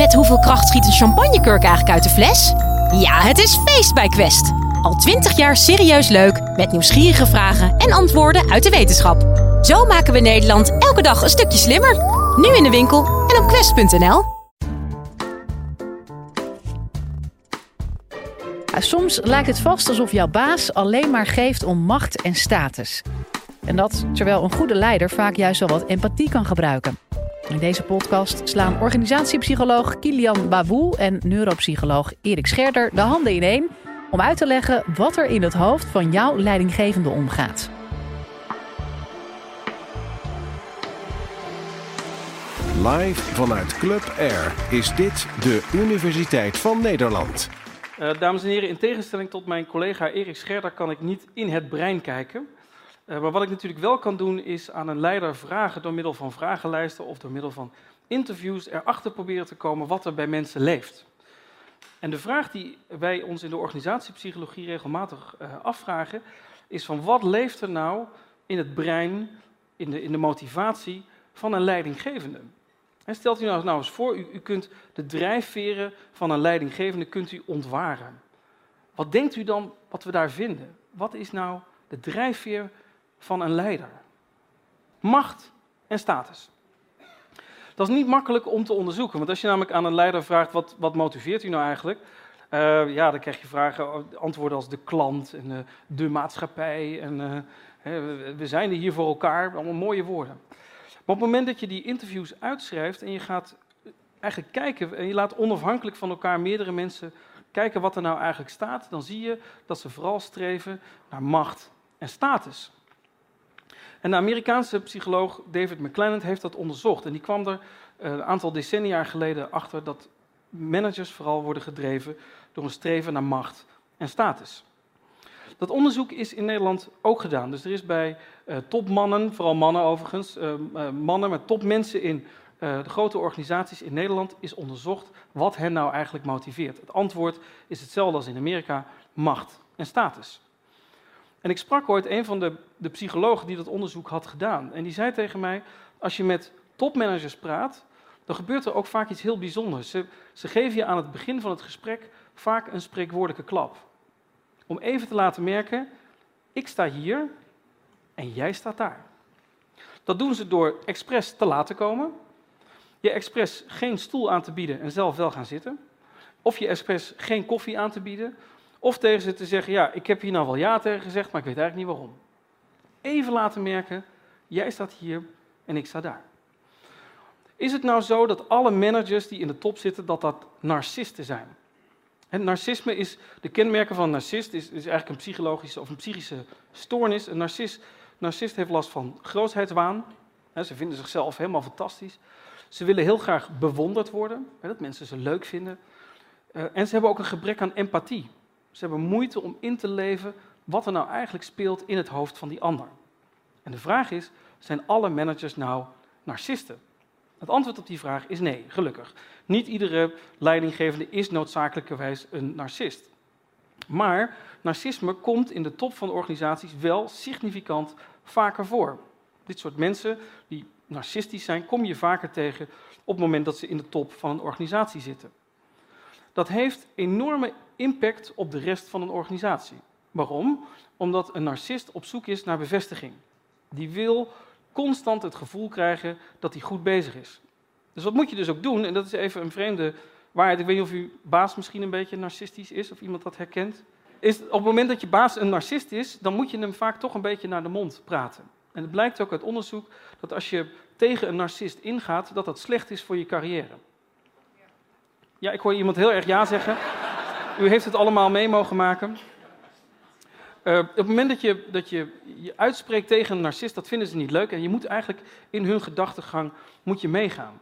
Met hoeveel kracht schiet een champagnekurk eigenlijk uit de fles? Ja, het is feest bij Quest. Al twintig jaar serieus leuk, met nieuwsgierige vragen en antwoorden uit de wetenschap. Zo maken we Nederland elke dag een stukje slimmer. Nu in de winkel en op quest.nl. Soms lijkt het vast alsof jouw baas alleen maar geeft om macht en status. En dat terwijl een goede leider vaak juist wel wat empathie kan gebruiken. In deze podcast slaan organisatiepsycholoog Kilian Babou en neuropsycholoog Erik Scherder de handen ineen om uit te leggen wat er in het hoofd van jouw leidinggevende omgaat. Live vanuit Club Air is dit de Universiteit van Nederland. Uh, dames en heren, in tegenstelling tot mijn collega Erik Scherder kan ik niet in het brein kijken. Uh, maar wat ik natuurlijk wel kan doen, is aan een leider vragen door middel van vragenlijsten of door middel van interviews erachter proberen te komen wat er bij mensen leeft. En de vraag die wij ons in de organisatiepsychologie regelmatig uh, afvragen, is van wat leeft er nou in het brein, in de, in de motivatie van een leidinggevende? En stelt u nou, nou eens voor, u, u kunt de drijfveren van een leidinggevende kunt u ontwaren. Wat denkt u dan wat we daar vinden? Wat is nou de drijfveer van een leider? Macht en status. Dat is niet makkelijk om te onderzoeken, want als je namelijk aan een leider vraagt wat, wat motiveert u nou eigenlijk, uh, ja, dan krijg je vragen, antwoorden als de klant en de maatschappij en uh, we zijn er hier voor elkaar, allemaal mooie woorden. Maar op het moment dat je die interviews uitschrijft en je gaat eigenlijk kijken en je laat onafhankelijk van elkaar meerdere mensen kijken wat er nou eigenlijk staat, dan zie je dat ze vooral streven naar macht en status. En de Amerikaanse psycholoog David McClelland heeft dat onderzocht. En die kwam er eh, een aantal decennia geleden achter dat managers vooral worden gedreven door een streven naar macht en status. Dat onderzoek is in Nederland ook gedaan. Dus er is bij uh, topmannen, vooral mannen overigens, uh, mannen met topmensen in de grote organisaties in Nederland, is onderzocht wat hen nou eigenlijk motiveert. Het antwoord is hetzelfde als in Amerika: macht en status. En ik sprak ooit een van de, de psychologen die dat onderzoek had gedaan. En die zei tegen mij: Als je met topmanagers praat, dan gebeurt er ook vaak iets heel bijzonders. Ze, ze geven je aan het begin van het gesprek vaak een spreekwoordelijke klap om even te laten merken, ik sta hier en jij staat daar. Dat doen ze door expres te laten komen, je expres geen stoel aan te bieden en zelf wel gaan zitten, of je expres geen koffie aan te bieden, of tegen ze te zeggen, ja, ik heb hier nou wel ja tegen gezegd, maar ik weet eigenlijk niet waarom. Even laten merken, jij staat hier en ik sta daar. Is het nou zo dat alle managers die in de top zitten, dat dat narcisten zijn? Narcisme is, de kenmerken van een narcist is, is eigenlijk een psychologische of een psychische stoornis. Een narcist, narcist heeft last van grootheidswaan. ze vinden zichzelf helemaal fantastisch. Ze willen heel graag bewonderd worden, dat mensen ze leuk vinden. Uh, en ze hebben ook een gebrek aan empathie. Ze hebben moeite om in te leven wat er nou eigenlijk speelt in het hoofd van die ander. En de vraag is, zijn alle managers nou narcisten? Het antwoord op die vraag is nee, gelukkig. Niet iedere leidinggevende is noodzakelijkerwijs een narcist. Maar narcisme komt in de top van de organisaties wel significant vaker voor. Dit soort mensen die narcistisch zijn, kom je vaker tegen op het moment dat ze in de top van een organisatie zitten. Dat heeft enorme impact op de rest van een organisatie. Waarom? Omdat een narcist op zoek is naar bevestiging. Die wil constant het gevoel krijgen dat hij goed bezig is. Dus wat moet je dus ook doen? En dat is even een vreemde waarheid. Ik weet niet of uw baas misschien een beetje narcistisch is, of iemand dat herkent. Is op het moment dat je baas een narcist is, dan moet je hem vaak toch een beetje naar de mond praten. En het blijkt ook uit onderzoek dat als je tegen een narcist ingaat, dat dat slecht is voor je carrière. Ja, ik hoor iemand heel erg ja zeggen. U heeft het allemaal mee mogen maken. Uh, op het moment dat je, dat je je uitspreekt tegen een narcist, dat vinden ze niet leuk. En je moet eigenlijk in hun gedachtegang moet je meegaan.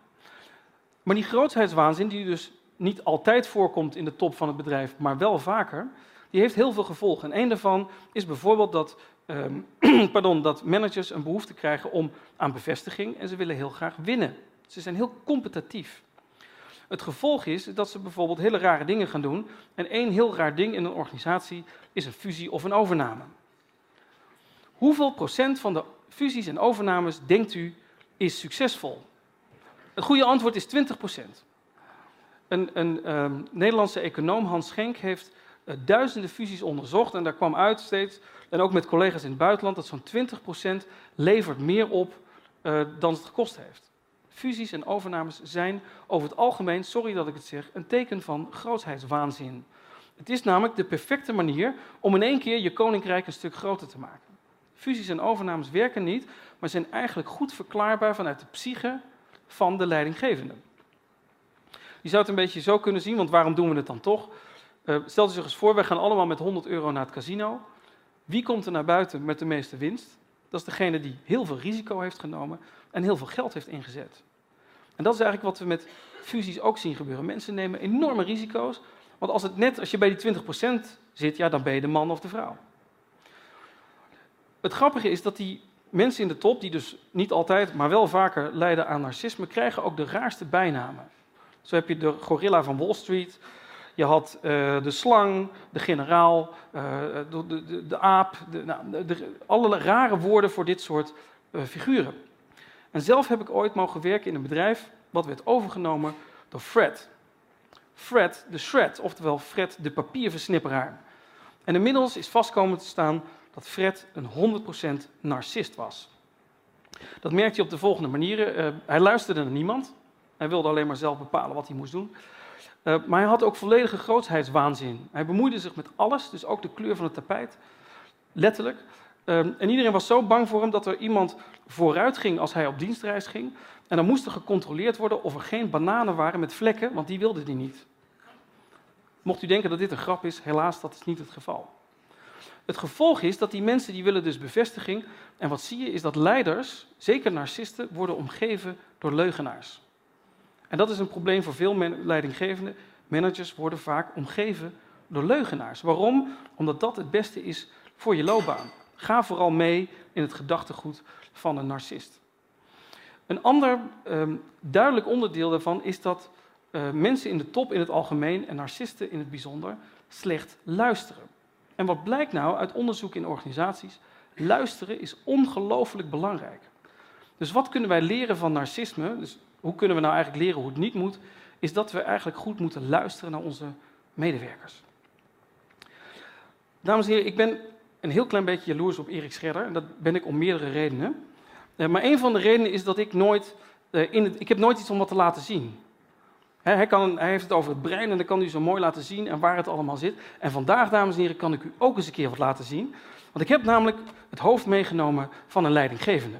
Maar die grootheidswaanzin, die dus niet altijd voorkomt in de top van het bedrijf, maar wel vaker, die heeft heel veel gevolgen. En een daarvan is bijvoorbeeld dat, um, pardon, dat managers een behoefte krijgen om aan bevestiging en ze willen heel graag winnen. Ze zijn heel competitief. Het gevolg is dat ze bijvoorbeeld hele rare dingen gaan doen. En één heel raar ding in een organisatie is een fusie of een overname. Hoeveel procent van de fusies en overnames denkt u is succesvol? Het goede antwoord is 20 procent. Een, een um, Nederlandse econoom, Hans Schenk, heeft uh, duizenden fusies onderzocht. En daar kwam uit steeds, en ook met collega's in het buitenland, dat zo'n 20% levert meer op uh, dan het gekost heeft. Fusies en overnames zijn over het algemeen, sorry dat ik het zeg, een teken van grootheidswaanzin. Het is namelijk de perfecte manier om in één keer je koninkrijk een stuk groter te maken. Fusies en overnames werken niet, maar zijn eigenlijk goed verklaarbaar vanuit de psyche van de leidinggevende. Je zou het een beetje zo kunnen zien, want waarom doen we het dan toch? Uh, stel je zich eens voor, wij gaan allemaal met 100 euro naar het casino. Wie komt er naar buiten met de meeste winst? Dat is degene die heel veel risico heeft genomen en heel veel geld heeft ingezet. En dat is eigenlijk wat we met fusies ook zien gebeuren. Mensen nemen enorme risico's, want als, het net, als je bij die 20% zit, ja, dan ben je de man of de vrouw. Het grappige is dat die mensen in de top, die dus niet altijd, maar wel vaker lijden aan narcisme, krijgen ook de raarste bijnamen. Zo heb je de gorilla van Wall Street, je had uh, de slang, de generaal, uh, de, de, de, aap, de, nou, de, alle rare woorden voor dit soort uh, figuren. En zelf heb ik ooit mogen werken in een bedrijf wat werd overgenomen door Fred. Fred de Shred, oftewel Fred de papierversnipperaar. En inmiddels is vastkomen te staan dat Fred een 100% narcist was. Dat merkte hij op de volgende manieren. hij luisterde naar niemand. Hij wilde alleen maar zelf bepalen wat hij moest doen. Uh, maar hij had ook volledige grootheidswaanzin. Hij bemoeide zich met alles, dus ook de kleur van het tapijt. Letterlijk. Uh, en iedereen was zo bang voor hem dat er iemand vooruit ging als hij op dienstreis ging. En dan moest er gecontroleerd worden of er geen bananen waren met vlekken, want die wilde hij niet. Mocht u denken dat dit een grap is, helaas, dat is niet het geval. Het gevolg is dat die mensen die willen dus bevestiging. En wat zie je is dat leiders, zeker narcisten, worden omgeven door leugenaars. En dat is een probleem voor veel leidinggevenden. Managers worden vaak omgeven door leugenaars. Waarom? Omdat dat het beste is voor je loopbaan. Ga vooral mee in het gedachtegoed van een narcist. Een ander um, duidelijk onderdeel daarvan is dat uh, mensen in de top in het algemeen en narcisten in het bijzonder slecht luisteren. En wat blijkt nou uit onderzoek in organisaties? Luisteren is ongelooflijk belangrijk. Dus wat kunnen wij leren van narcisme? Dus hoe kunnen we nou eigenlijk leren hoe het niet moet? Is dat we eigenlijk goed moeten luisteren naar onze medewerkers. Dames en heren, ik ben een heel klein beetje jaloers op Erik Scherder. En dat ben ik om meerdere redenen. Uh, maar een van de redenen is dat ik nooit. Uh, in het, ik heb nooit iets om wat te laten zien. Hij, kan, hij, heeft het over het brein en dan kan hij zo mooi laten zien en waar het allemaal zit. En vandaag, dames en heren, kan ik u ook eens een keer wat laten zien. Want ik heb namelijk het hoofd meegenomen van een leidinggevende.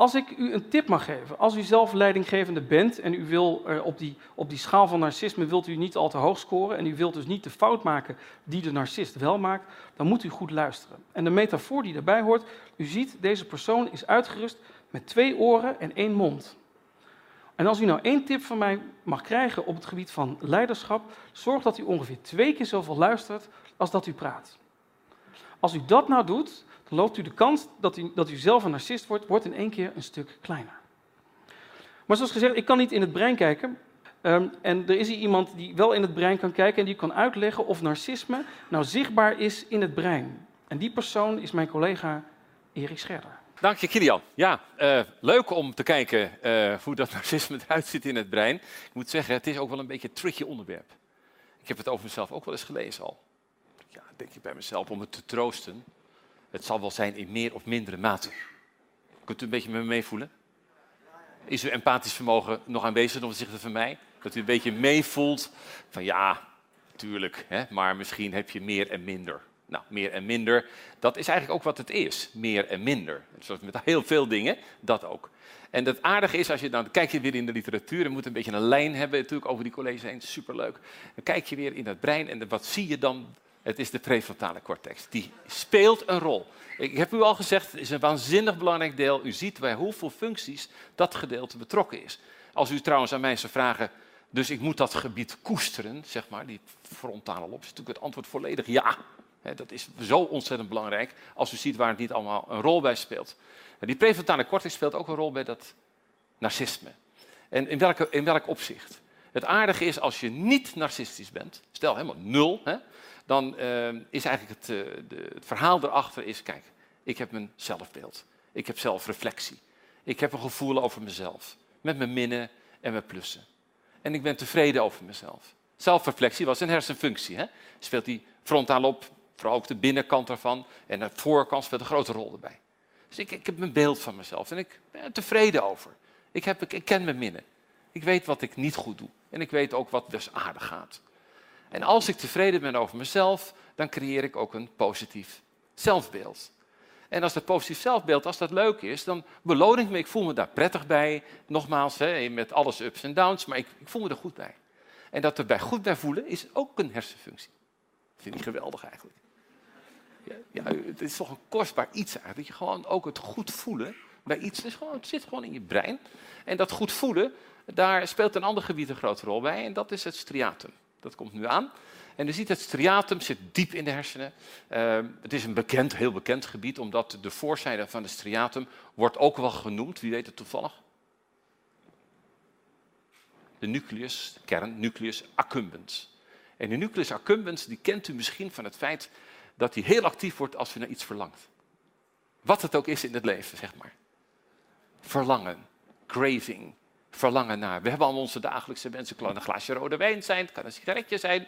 Als ik u een tip mag geven, als u zelf leidinggevende bent en u wil uh, op, die, op die schaal van narcisme wilt u niet al te hoog scoren en u wilt dus niet de fout maken die de narcist wel maakt, dan moet u goed luisteren. En de metafoor die daarbij hoort, u ziet deze persoon is uitgerust met twee oren en één mond. En als u nou één tip van mij mag krijgen op het gebied van leiderschap, zorg dat u ongeveer twee keer zoveel luistert als dat u praat. Als u dat nou doet, dan loopt u de kans dat u, dat u zelf een narcist wordt, wordt in één keer een stuk kleiner. Maar zoals gezegd, ik kan niet in het brein kijken. Um, en er is hier iemand die wel in het brein kan kijken en die kan uitleggen of narcisme nou zichtbaar is in het brein. En die persoon is mijn collega Erik Scherder. Dank je, Kilian. Ja, uh, leuk om te kijken uh, hoe dat narcisme eruit ziet in het brein. Ik moet zeggen, het is ook wel een beetje een tricky onderwerp. Ik heb het over mezelf ook wel eens gelezen al. Ja, denk ik bij mezelf om het te troosten. Het zal wel zijn in meer of mindere mate. Kunt u een beetje met me meevoelen? Is uw empathisch vermogen nog aanwezig ten opzichte van mij? Dat u een beetje meevoelt van ja, tuurlijk, hè, maar misschien heb je meer en minder. Nou, meer en minder, dat is eigenlijk ook wat het is. Meer en minder. Zoals met heel veel dingen, dat ook. En het aardige is, als je dan kijk je weer in de literatuur en moet een beetje een lijn hebben, natuurlijk over die college heen, superleuk. Dan kijk je weer in het brein en wat zie je dan? Het is de prefrontale cortex. Die speelt een rol. Ik heb u al gezegd, het is een waanzinnig belangrijk deel. U ziet bij hoeveel functies dat gedeelte betrokken is. Als u trouwens aan mij zou vragen, dus ik moet dat gebied koesteren, zeg maar, die frontale lob, is natuurlijk het antwoord volledig ja. dat is zo ontzettend belangrijk als u ziet waar het niet allemaal een rol bij speelt. Die prefrontale cortex speelt ook een rol bij dat narcisme. En in, welke, in welk opzicht? Het aardige is als je niet narcistisch bent, stel helemaal nul, hè, dan uh, is eigenlijk het, de, het verhaal erachter is, kijk, ik heb mijn zelfbeeld. Ik heb zelfreflectie. Ik heb een gevoel over mezelf. Met mijn minnen en mijn plussen. En ik ben tevreden over mezelf. Zelfreflectie was een hersenfunctie. Hè? Speelt die frontaal op, vooral ook de binnenkant ervan. En de voorkant speelt een grote rol erbij. Dus ik, ik heb een beeld van mezelf en ik ben er tevreden over. Ik, heb, ik, ik ken mijn minnen. Ik weet wat ik niet goed doe. En ik weet ook wat dus aardig gaat. En als ik tevreden ben over mezelf, dan creëer ik ook een positief zelfbeeld. En als dat positief zelfbeeld, als dat leuk is, dan beloon ik me. Ik voel me daar prettig bij. Nogmaals, hè, met alles ups en downs, maar ik, ik voel me er goed bij. En dat erbij goed bij voelen is ook een hersenfunctie. Dat vind ik geweldig eigenlijk. Ja, ja, het is toch een kostbaar iets eigenlijk. Dat je gewoon ook het goed voelen bij iets. Het, zit gewoon in je brein. En dat goed voelen, daar speelt een ander gebied een grote rol bij. En dat is het striatum. Dat komt nu aan. En u ziet, het striatum zit diep in de hersenen. Uh, het is een bekend, heel bekend gebied, omdat de voorzijde van het striatum wordt ook wel genoemd. Wie weet het toevallig? De nucleus, de kern, nucleus accumbens. En de nucleus accumbens, die kent u misschien van het feit dat die heel actief wordt als u naar iets verlangt. Wat het ook is in het leven, zeg maar. Verlangen, craving, verlangen naar. We hebben al onze dagelijkse mensen. Het kan een glaasje rode wijn zijn, het kan een sigaretje zijn.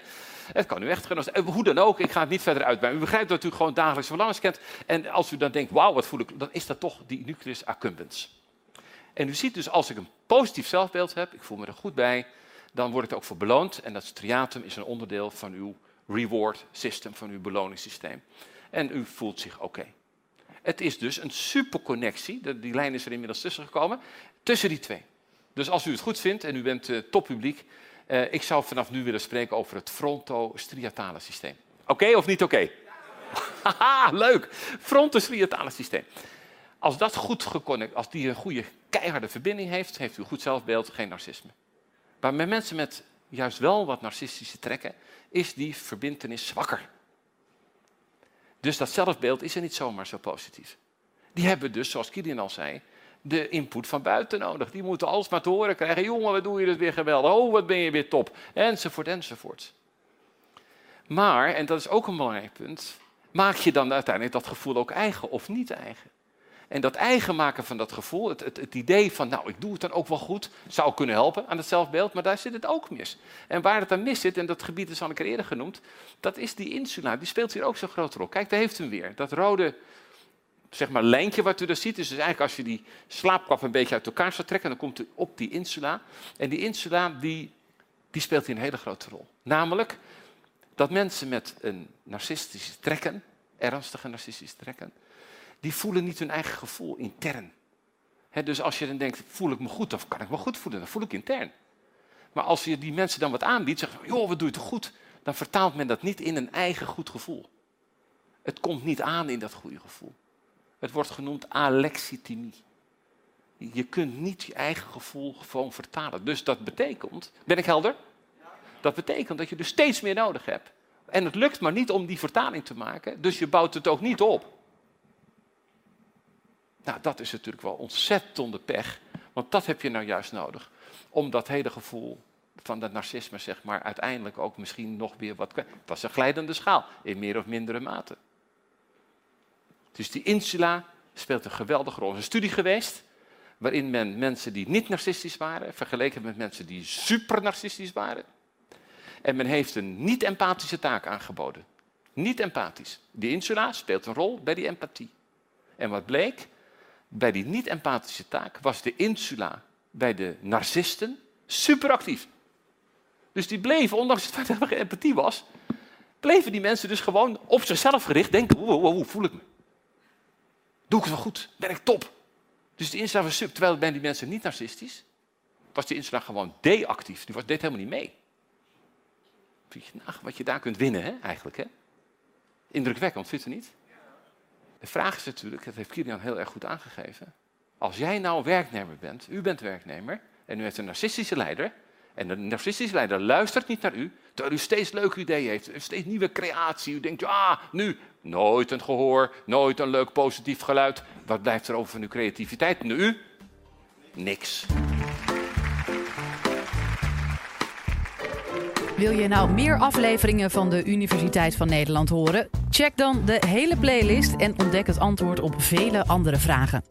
Het kan u echt zijn. Hoe dan ook, ik ga het niet verder uitbreiden. U begrijpt dat u gewoon dagelijks verlangens kent. En als u dan denkt, wauw, wat voel ik, dan is dat toch die nucleus accumbens. En u ziet dus, als ik een positief zelfbeeld heb, ik voel me er goed bij, dan word ik er ook voor beloond. En dat striatum is een onderdeel van uw reward system, van uw beloningssysteem. En u voelt zich oké. Het is dus een superconnectie, die lijn is er inmiddels tussen gekomen, tussen die twee. Dus als u het goed vindt en u bent uh, toppubliek, uh, ik zou vanaf nu willen spreken over het frontostriatale systeem. Oké of niet oké? Haha, leuk. Frontostriatale systeem. Als dat goed geconnect, als die een goede keiharde verbinding heeft, heeft u een goed zelfbeeld, geen narcisme. Maar met mensen met juist wel wat narcistische trekken, is die verbindenis zwakker. Dus dat zelfbeeld is er niet zomaar zo positief. Die hebben dus, zoals Kilian al zei, de input van buiten nodig. Die moeten alles maar te horen krijgen. Jongen, wat doe je het weer geweldig. Oh, wat ben je weer top. Enzovoort, enzovoort. Maar, en dat is ook een belangrijk punt, maak je dan uiteindelijk dat gevoel ook eigen of niet eigen? En dat eigen maken van dat gevoel, het, het, het, idee van, nou, ik doe het dan ook wel goed, zou kunnen helpen aan het zelfbeeld, maar daar zit het ook mis. En waar het dan mis zit, en dat gebied is al een keer eerder genoemd, dat is die insula. Die speelt hier ook zo'n grote rol. Kijk, daar heeft hem weer. Dat rode zeg maar, lijntje wat u daar ziet. Dus, dus eigenlijk als je die slaapkap een beetje uit elkaar zou trekken, dan komt u op die insula. En die insula die, die speelt hier een hele grote rol. Namelijk dat mensen met een narcistische trekken, ernstige narcistische trekken, die voelen niet hun eigen gevoel intern. dus als je dan denkt, voel ik me goed of kan ik me goed voelen, dan voel ik intern. Maar als je die mensen dan wat aanbiedt, zeggen joh, wat doe je toch goed? Dan vertaalt men dat niet in een eigen goed gevoel. Het komt niet aan in dat goede gevoel. Het wordt genoemd alexithymie. Je kunt niet je eigen gevoel gewoon vertalen. Dus dat betekent, ben ik helder? Dat betekent dat je dus steeds meer nodig hebt. En het lukt maar niet om die vertaling te maken, dus je bouwt het ook niet op. Nou, dat is natuurlijk wel ontzettende pech, want dat heb je nou juist nodig. Om dat hele gevoel van dat narcisme, zeg maar, uiteindelijk ook misschien nog weer wat... Het was een glijdende schaal, in meer of mindere mate. Dus die insula speelt een geweldige rol. Er is een studie geweest waarin men mensen die niet narcistisch waren vergeleken met mensen die super narcistisch waren. En men heeft een niet-empathische taak aangeboden. Niet empathisch. Die insula speelt een rol bij die empathie. En wat bleek? Bij die niet-empathische taak was de insula bij de narcisten superactief. Dus die bleven, ondanks het feit dat er geen empathie was, bleven die mensen dus gewoon op zichzelf gericht denken, hoe voel ik me? Doe ik het wel goed? Ben ik top? Dus die insula was sub, terwijl bij die mensen niet narcistisch, was die insula gewoon D-actief. Die was, deed helemaal niet mee. wat je daar kunt winnen, hè, eigenlijk. Hè? Indrukwekkend, vindt u niet? De vraag is natuurlijk, dat heeft Kilian heel erg goed aangegeven. Als jij nou werknemer bent, u bent werknemer, en u heeft een narcistische leider, en de narcistische leider luistert niet naar u, terwijl u steeds leuke ideeën heeft, steeds nieuwe creatie. U denkt, ja, nu, nooit een gehoor, nooit een leuk positief geluid. Wat blijft er over van uw creativiteit? Nu? Niks. Wil je nou meer afleveringen van de Universiteit van Nederland horen? Check dan de hele playlist en ontdek het antwoord op vele andere vragen.